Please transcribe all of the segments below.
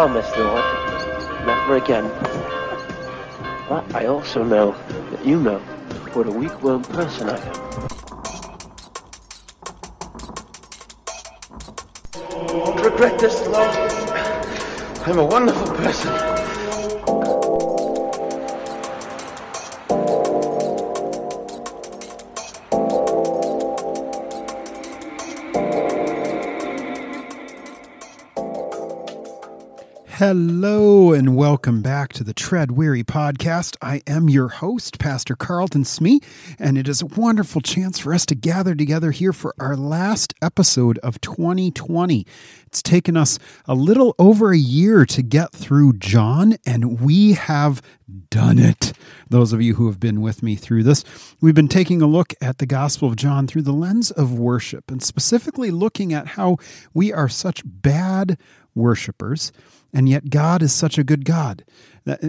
promise, Lord, never again. But I also know that you know what a weak-willed person I am. Don't regret this, Lord. I'm a wonderful person. Hello and welcome back to the Tread Weary podcast. I am your host, Pastor Carlton Smee, and it is a wonderful chance for us to gather together here for our last episode of 2020. It's taken us a little over a year to get through John, and we have done it. Those of you who have been with me through this, we've been taking a look at the Gospel of John through the lens of worship, and specifically looking at how we are such bad worshipers and yet God is such a good God.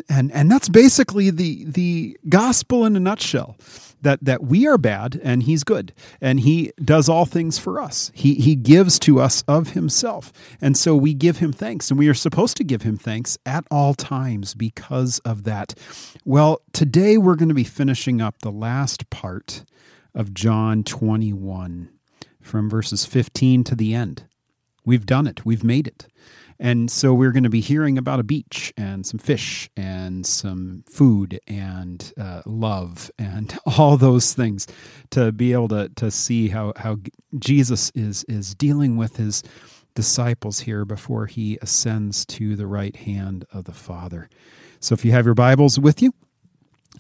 And and that's basically the the gospel in a nutshell. That that we are bad and he's good and he does all things for us. He he gives to us of himself. And so we give him thanks and we are supposed to give him thanks at all times because of that. Well, today we're going to be finishing up the last part of John 21 from verses 15 to the end. We've done it. We've made it. And so we're going to be hearing about a beach and some fish and some food and uh, love and all those things to be able to, to see how, how Jesus is, is dealing with his disciples here before he ascends to the right hand of the Father. So if you have your Bibles with you,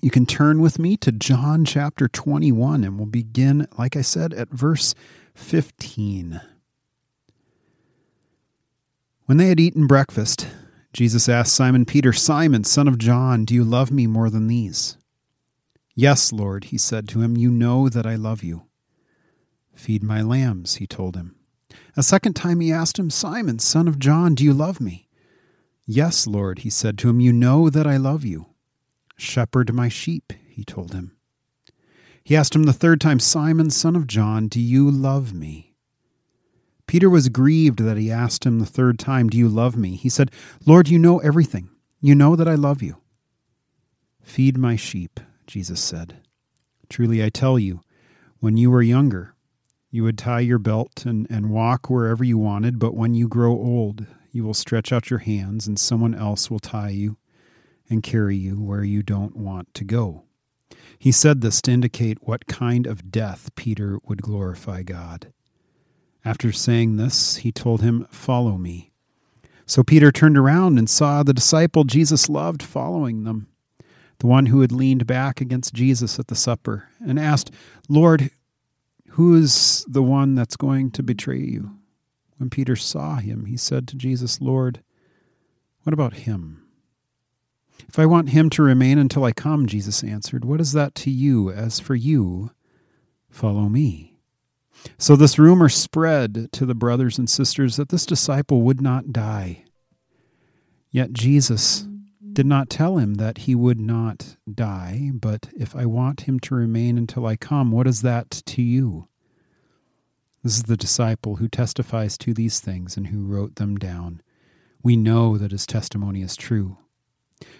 you can turn with me to John chapter 21 and we'll begin, like I said, at verse 15. When they had eaten breakfast, Jesus asked Simon Peter, Simon, son of John, do you love me more than these? Yes, Lord, he said to him, you know that I love you. Feed my lambs, he told him. A second time he asked him, Simon, son of John, do you love me? Yes, Lord, he said to him, you know that I love you. Shepherd my sheep, he told him. He asked him the third time, Simon, son of John, do you love me? Peter was grieved that he asked him the third time, Do you love me? He said, Lord, you know everything. You know that I love you. Feed my sheep, Jesus said. Truly I tell you, when you were younger, you would tie your belt and, and walk wherever you wanted, but when you grow old, you will stretch out your hands, and someone else will tie you and carry you where you don't want to go. He said this to indicate what kind of death Peter would glorify God. After saying this, he told him, Follow me. So Peter turned around and saw the disciple Jesus loved following them, the one who had leaned back against Jesus at the supper, and asked, Lord, who is the one that's going to betray you? When Peter saw him, he said to Jesus, Lord, what about him? If I want him to remain until I come, Jesus answered, what is that to you? As for you, follow me. So this rumor spread to the brothers and sisters that this disciple would not die. Yet Jesus did not tell him that he would not die, but if I want him to remain until I come, what is that to you? This is the disciple who testifies to these things and who wrote them down. We know that his testimony is true.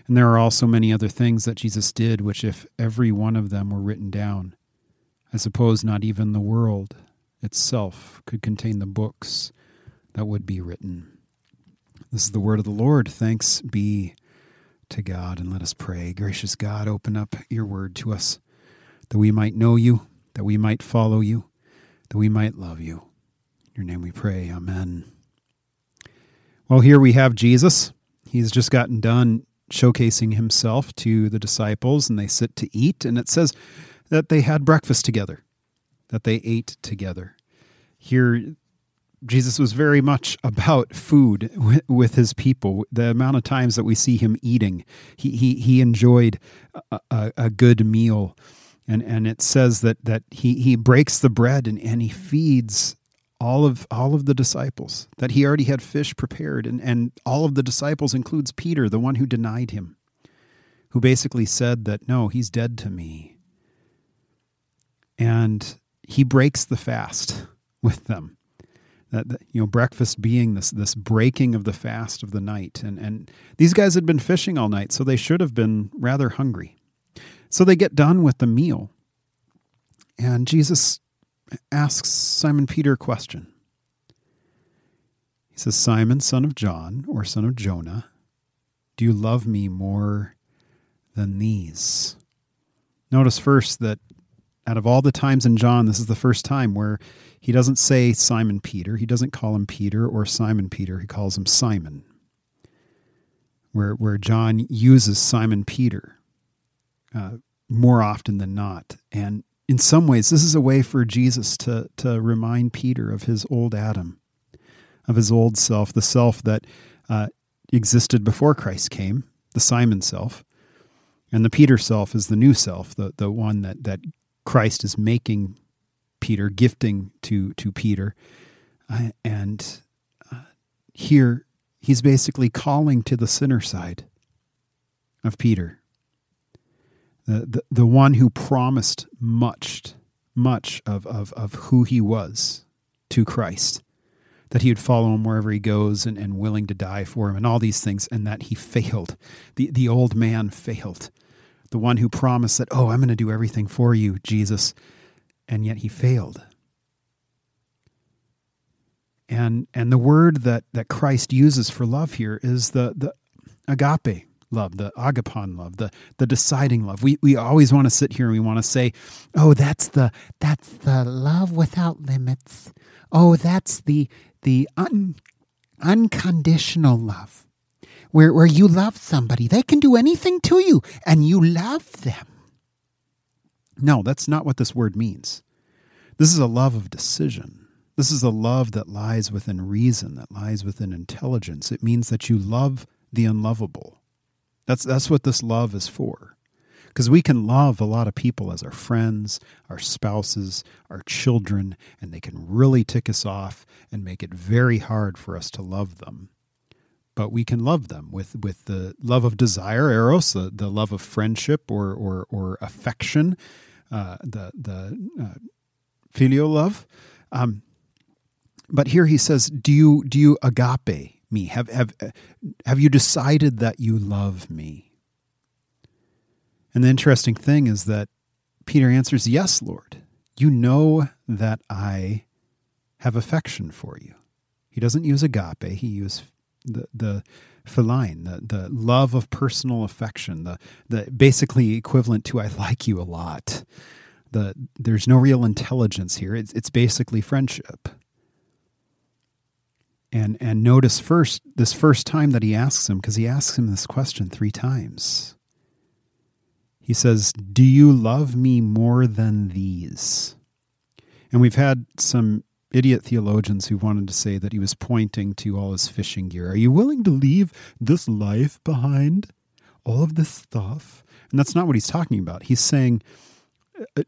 And there are also many other things that Jesus did, which, if every one of them were written down, I suppose not even the world itself could contain the books that would be written. This is the word of the Lord. Thanks be to God. And let us pray. Gracious God, open up your word to us that we might know you, that we might follow you, that we might love you. In your name we pray. Amen. Well, here we have Jesus. He's just gotten done showcasing himself to the disciples, and they sit to eat. And it says that they had breakfast together that they ate together. Here, Jesus was very much about food with his people. The amount of times that we see him eating, he he, he enjoyed a, a, a good meal, and and it says that that he he breaks the bread and, and he feeds all of all of the disciples. That he already had fish prepared, and and all of the disciples includes Peter, the one who denied him, who basically said that no, he's dead to me. And he breaks the fast with them. That, that, you know, breakfast being this this breaking of the fast of the night, and and these guys had been fishing all night, so they should have been rather hungry. So they get done with the meal, and Jesus asks Simon Peter a question. He says, Simon, son of John, or son of Jonah, do you love me more than these? Notice first that out of all the times in John, this is the first time where he doesn't say Simon Peter. He doesn't call him Peter or Simon Peter. He calls him Simon. Where, where John uses Simon Peter uh, more often than not. And in some ways, this is a way for Jesus to, to remind Peter of his old Adam, of his old self, the self that uh, existed before Christ came, the Simon self. And the Peter self is the new self, the, the one that, that Christ is making Peter, gifting to, to Peter. Uh, and uh, here he's basically calling to the sinner side of Peter. The, the, the one who promised much, much of, of, of who he was to Christ that he would follow him wherever he goes and, and willing to die for him and all these things, and that he failed. The, the old man failed. The one who promised that, oh, I'm going to do everything for you, Jesus, and yet he failed. And, and the word that, that Christ uses for love here is the, the agape love, the agapon love, the the deciding love. We we always want to sit here and we want to say, "Oh, that's the that's the love without limits. Oh, that's the the un, unconditional love where, where you love somebody. They can do anything to you and you love them. No, that's not what this word means. This is a love of decision. This is a love that lies within reason, that lies within intelligence. It means that you love the unlovable. That's, that's what this love is for. Because we can love a lot of people as our friends, our spouses, our children, and they can really tick us off and make it very hard for us to love them. But we can love them with, with the love of desire, eros, the, the love of friendship or, or, or affection, uh, the, the uh, filial love. Um, but here he says, "Do you do you agape me? Have have have you decided that you love me?" And the interesting thing is that Peter answers, Yes, Lord. You know that I have affection for you. He doesn't use agape, he uses the, the philine, the, the love of personal affection, the, the basically equivalent to I like you a lot. The, there's no real intelligence here. It's, it's basically friendship. And, and notice first, this first time that he asks him, because he asks him this question three times. He says, Do you love me more than these? And we've had some idiot theologians who wanted to say that he was pointing to all his fishing gear. Are you willing to leave this life behind? All of this stuff? And that's not what he's talking about. He's saying, uh,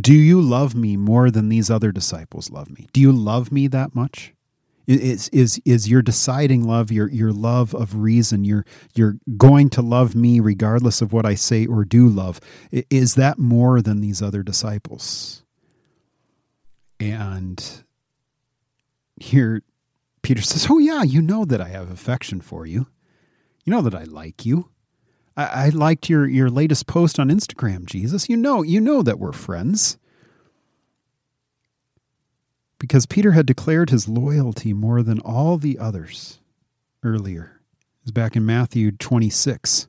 Do you love me more than these other disciples love me? Do you love me that much? Is is is your deciding love your your love of reason? You're you're going to love me regardless of what I say or do. Love is that more than these other disciples? And here, Peter says, "Oh yeah, you know that I have affection for you. You know that I like you. I, I liked your your latest post on Instagram, Jesus. You know you know that we're friends." because Peter had declared his loyalty more than all the others earlier. It was back in Matthew 26.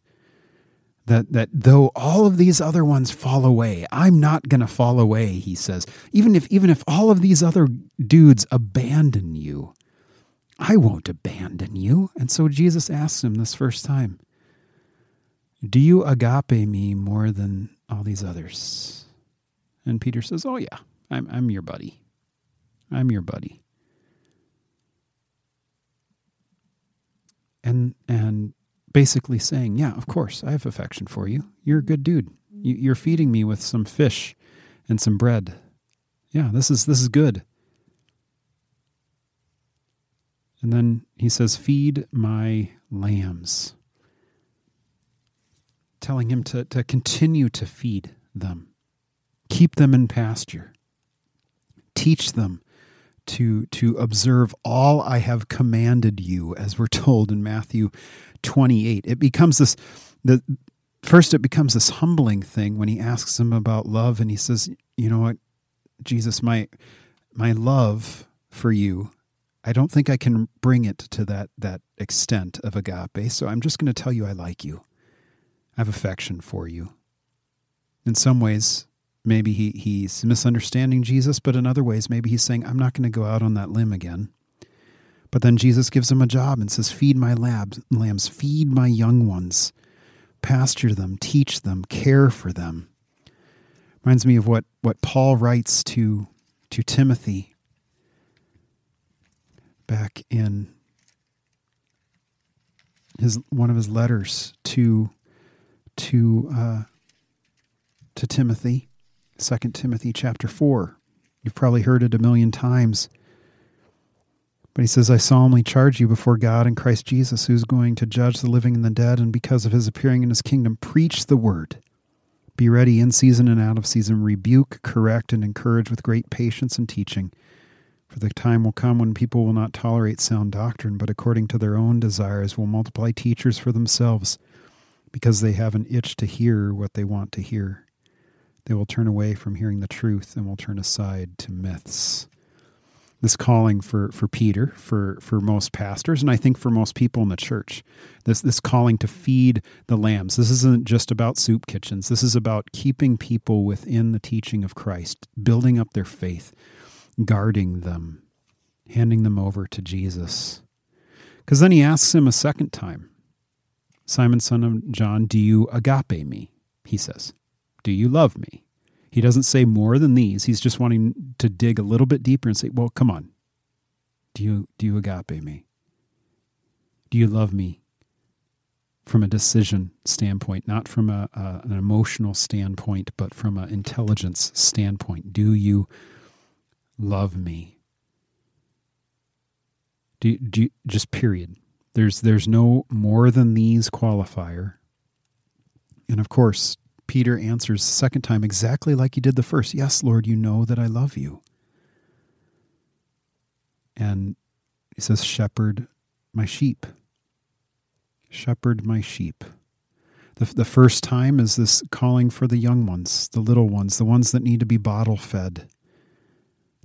That, that though all of these other ones fall away, I'm not going to fall away, he says. Even if, even if all of these other dudes abandon you, I won't abandon you. And so Jesus asks him this first time Do you agape me more than all these others? And Peter says, Oh, yeah, I'm, I'm your buddy. I'm your buddy. And and basically saying, yeah, of course, I have affection for you. You're a good dude. You're feeding me with some fish and some bread. Yeah, this is this is good. And then he says, "Feed my lambs." Telling him to, to continue to feed them, keep them in pasture, teach them to to observe all I have commanded you, as we're told in Matthew 28. It becomes this the first it becomes this humbling thing when he asks him about love and he says, "You know what, Jesus, my my love for you, I don't think I can bring it to that that extent of agape. So I'm just going to tell you I like you. I have affection for you." In some ways, maybe he, he's misunderstanding Jesus, but in other ways, maybe he's saying, I'm not going to go out on that limb again. But then Jesus gives him a job and says, Feed my labs, lambs, feed my young ones, pasture them, teach them, care for them. Reminds me of what, what Paul writes to, to Timothy back in his one of his letters to to uh, to Timothy, 2 Timothy chapter 4. You've probably heard it a million times. But he says, I solemnly charge you before God and Christ Jesus, who's going to judge the living and the dead, and because of his appearing in his kingdom, preach the word. Be ready in season and out of season, rebuke, correct, and encourage with great patience and teaching. For the time will come when people will not tolerate sound doctrine, but according to their own desires will multiply teachers for themselves, because they have an itch to hear what they want to hear. They will turn away from hearing the truth and will turn aside to myths. This calling for, for Peter, for, for most pastors, and I think for most people in the church, this, this calling to feed the lambs. This isn't just about soup kitchens. This is about keeping people within the teaching of Christ, building up their faith, guarding them, handing them over to Jesus. Because then he asks him a second time Simon, son of John, do you agape me? He says. Do you love me? He doesn't say more than these. He's just wanting to dig a little bit deeper and say, "Well, come on. Do you do you agape me? Do you love me?" From a decision standpoint, not from a, a an emotional standpoint, but from an intelligence standpoint. Do you love me? Do, do just period. There's there's no more than these qualifier. And of course, Peter answers the second time exactly like he did the first Yes, Lord, you know that I love you. And he says, Shepherd my sheep. Shepherd my sheep. The, the first time is this calling for the young ones, the little ones, the ones that need to be bottle fed,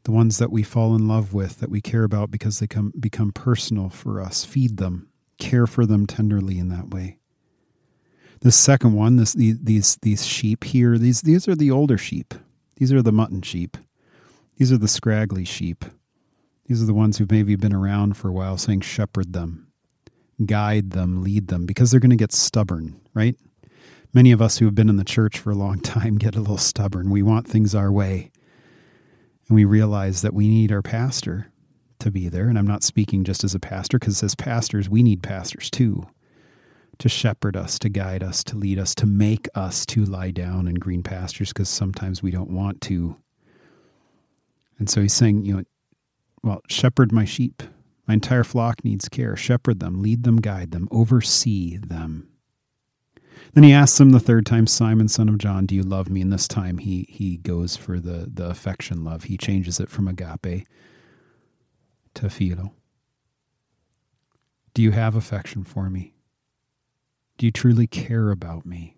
the ones that we fall in love with, that we care about because they come, become personal for us. Feed them, care for them tenderly in that way. The second one, this these these sheep here, these these are the older sheep. These are the mutton sheep. These are the scraggly sheep. These are the ones who've maybe been around for a while, saying shepherd them, guide them, lead them, because they're going to get stubborn, right? Many of us who have been in the church for a long time get a little stubborn. We want things our way. And we realize that we need our pastor to be there. And I'm not speaking just as a pastor, because as pastors, we need pastors too to shepherd us, to guide us, to lead us, to make us to lie down in green pastures because sometimes we don't want to. And so he's saying, you know, well, shepherd my sheep. My entire flock needs care. Shepherd them, lead them, guide them, oversee them. Then he asks him the third time, Simon, son of John, do you love me? And this time he he goes for the the affection love. He changes it from agape to philo. Do you have affection for me? Do you truly care about me?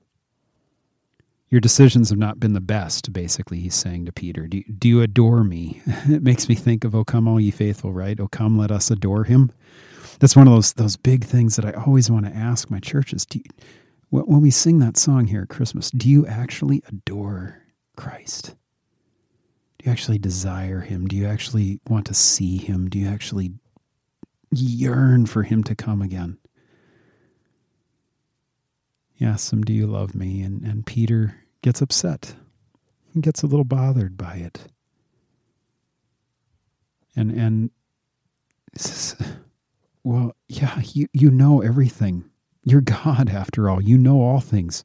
Your decisions have not been the best, basically, he's saying to Peter. Do, do you adore me? it makes me think of, O come, all ye faithful, right? O come, let us adore him. That's one of those, those big things that I always want to ask my churches. Do you, when we sing that song here at Christmas, do you actually adore Christ? Do you actually desire him? Do you actually want to see him? Do you actually yearn for him to come again? He asks him, Do you love me? And, and Peter gets upset. and gets a little bothered by it. And, and says, Well, yeah, you, you know everything. You're God, after all. You know all things.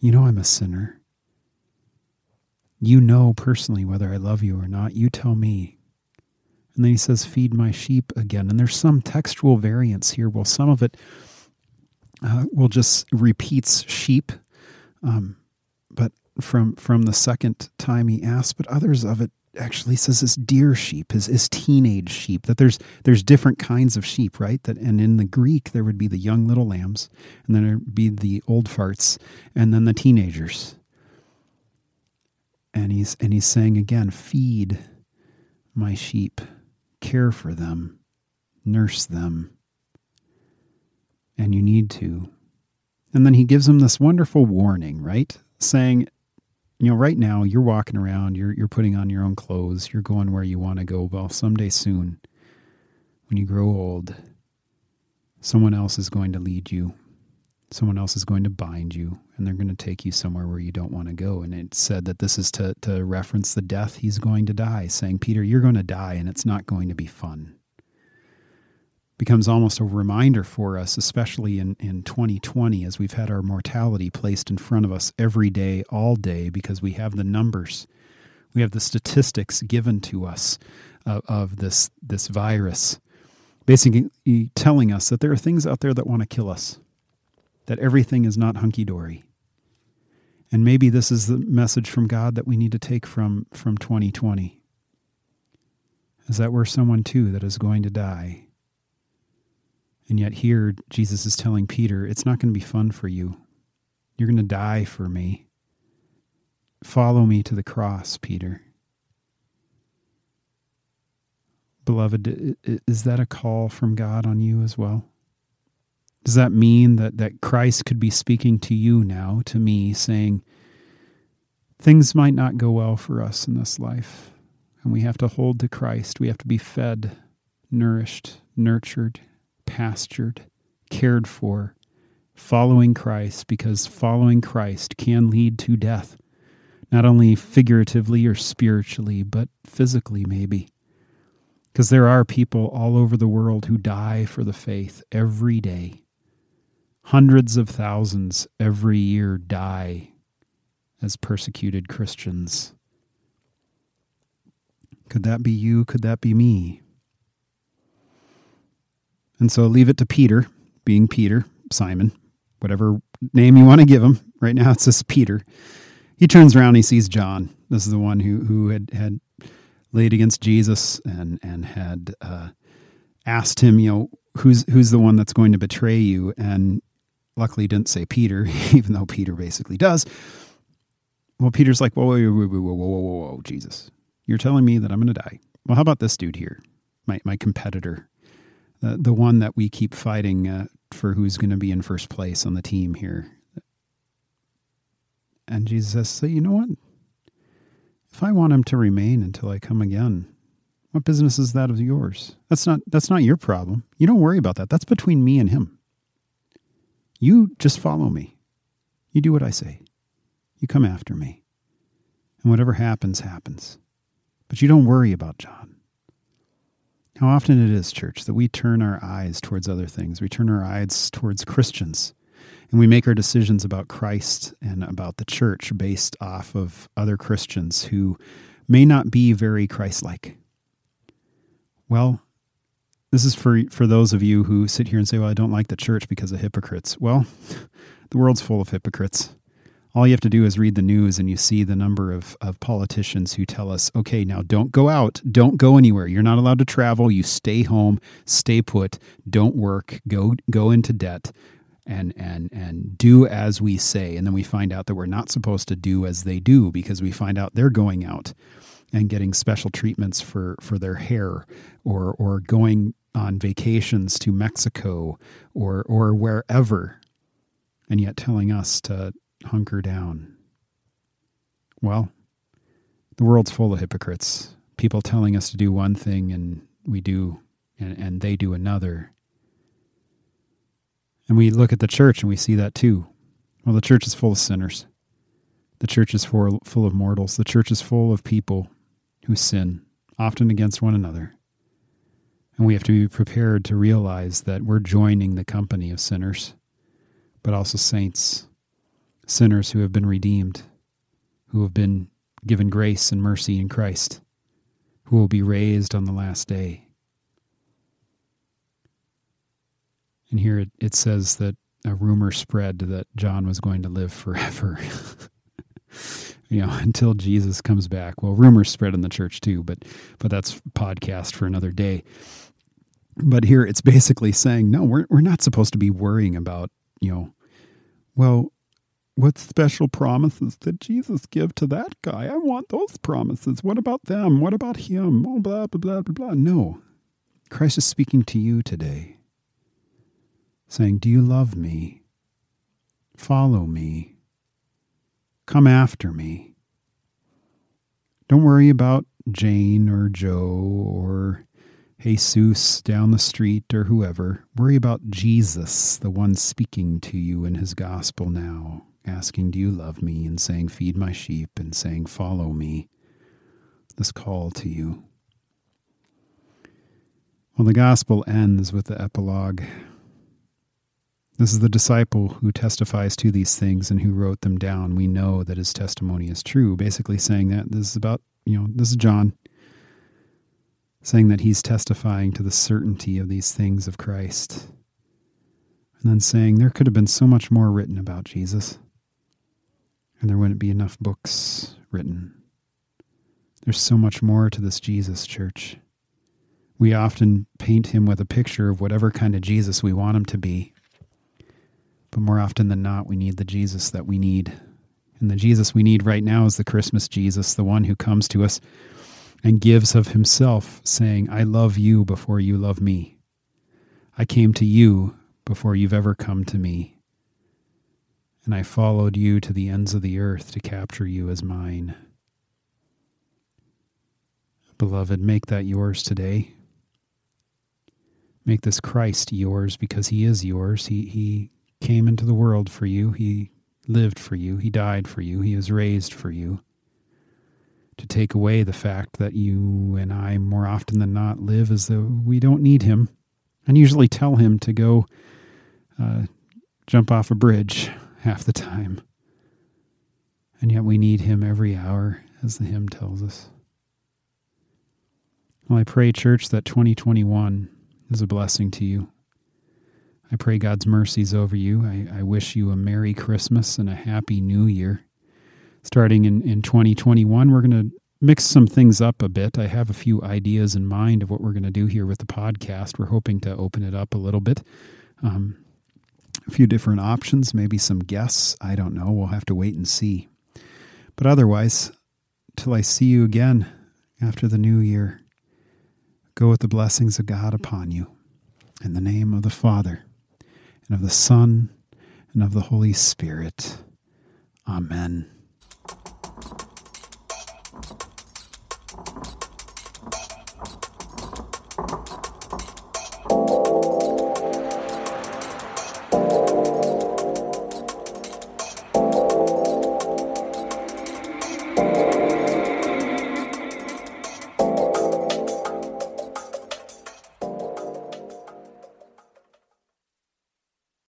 You know I'm a sinner. You know personally whether I love you or not. You tell me. And then he says, Feed my sheep again. And there's some textual variance here. Well, some of it uh, will just repeats sheep, um, but from from the second time he asks, but others of it actually says his dear sheep, his, his teenage sheep, that there's there's different kinds of sheep, right? That and in the Greek there would be the young little lambs, and then there'd be the old farts, and then the teenagers. And he's and he's saying again, feed my sheep, care for them, nurse them. And you need to. And then he gives him this wonderful warning, right? Saying, you know, right now you're walking around, you're you're putting on your own clothes, you're going where you want to go. Well, someday soon, when you grow old, someone else is going to lead you. Someone else is going to bind you, and they're going to take you somewhere where you don't want to go. And it said that this is to, to reference the death he's going to die, saying, Peter, you're going to die, and it's not going to be fun becomes almost a reminder for us, especially in, in 2020, as we've had our mortality placed in front of us every day, all day, because we have the numbers, we have the statistics given to us of, of this this virus, basically telling us that there are things out there that want to kill us, that everything is not hunky dory. And maybe this is the message from God that we need to take from, from 2020. Is that we're someone too that is going to die and yet, here, Jesus is telling Peter, it's not going to be fun for you. You're going to die for me. Follow me to the cross, Peter. Beloved, is that a call from God on you as well? Does that mean that, that Christ could be speaking to you now, to me, saying, things might not go well for us in this life, and we have to hold to Christ. We have to be fed, nourished, nurtured, pastured, cared for, following Christ, because following Christ can lead to death, not only figuratively or spiritually, but physically, maybe. Because there are people all over the world who die for the faith every day. Hundreds of thousands every year die as persecuted Christians. Could that be you? Could that be me? And so leave it to Peter, being Peter, Simon, whatever name you want to give him. Right now it's just Peter. He turns around, he sees John. This is the one who who had had laid against Jesus and and had uh, asked him, you know, who's who's the one that's going to betray you? And luckily didn't say Peter, even though Peter basically does. Well, Peter's like, whoa, whoa, whoa, whoa, whoa, whoa, whoa, whoa, Jesus, you're telling me that I'm going to die. Well, how about this dude here, my my competitor, the the one that we keep fighting uh, for who's going to be in first place on the team here. And Jesus says, so you know what? If I want him to remain until I come again, what business is that of yours? That's not that's not your problem. You don't worry about that. That's between me and him. You just follow me. You do what I say. You come after me. And whatever happens, happens. But you don't worry about John. How often it is, church, that we turn our eyes towards other things. We turn our eyes towards Christians. And we make our decisions about Christ and about the church based off of other Christians who may not be very Christ like. Well, this is for, for those of you who sit here and say, Well, I don't like the church because of hypocrites. Well, the world's full of hypocrites all you have to do is read the news and you see the number of, of politicians who tell us, okay, now don't go out, don't go anywhere. You're not allowed to travel. You stay home, stay put, don't work, go go into debt and and and do as we say. And then we find out that we're not supposed to do as they do because we find out they're going out and getting special treatments for, for their hair or or going on vacations to Mexico or or wherever and yet telling us to hunker down. Well, the world's full of hypocrites. People telling us to do one thing and we do, and, and they do another. And we look at the church and we see that too. Well, the church is full of sinners. The church is full, full of mortals. The church is full of people who sin, often against one another. And we have to be prepared to realize that we're joining the company of sinners, but also saints sinners who have been redeemed, who have been given grace and mercy in Christ, who will be raised on the last day. And here it, it says that a rumor spread that John was going to live forever. you know, until Jesus comes back. Well, rumors spread in the church too, but but that's podcast for another day. But here it's basically saying, no, we're we're not supposed to be worrying about, you know, well, what special promises did Jesus give to that guy? I want those promises. What about them? What about him? Oh, blah, blah, blah, blah, blah. No. Christ is speaking to you today, saying, Do you love me? Follow me. Come after me. Don't worry about Jane or Joe or Jesus down the street or whoever. Worry about Jesus, the one speaking to you in his gospel now, asking, Do you love me? and saying, Feed my sheep, and saying, Follow me. This call to you. Well, the gospel ends with the epilogue. This is the disciple who testifies to these things and who wrote them down. We know that his testimony is true. Basically, saying that this is about, you know, this is John saying that he's testifying to the certainty of these things of Christ. And then saying there could have been so much more written about Jesus, and there wouldn't be enough books written. There's so much more to this Jesus, church. We often paint him with a picture of whatever kind of Jesus we want him to be. But more often than not, we need the Jesus that we need. And the Jesus we need right now is the Christmas Jesus, the one who comes to us and gives of himself, saying, I love you before you love me. I came to you before you've ever come to me. And I followed you to the ends of the earth to capture you as mine. Beloved, make that yours today. Make this Christ yours because he is yours. He, he came into the world for you. He lived for you. He died for you. He was raised for you. To take away the fact that you and I, more often than not, live as though we don't need him, and usually tell him to go uh, jump off a bridge half the time. And yet we need him every hour, as the hymn tells us. Well, I pray, church, that 2021 is a blessing to you. I pray God's mercies over you. I, I, wish you a Merry Christmas and a Happy New Year. Starting in, in 2021, we're going to mix some things up a bit. I have a few ideas in mind of what we're going to do here with the podcast. We're hoping to open it up a little bit. Um, a few different options, maybe some guests. I don't know. We'll have to wait and see. But otherwise, till I see you again after the new year, go with the blessings of God upon you. In the name of the Father and of the Son, and of the Holy Spirit. Amen.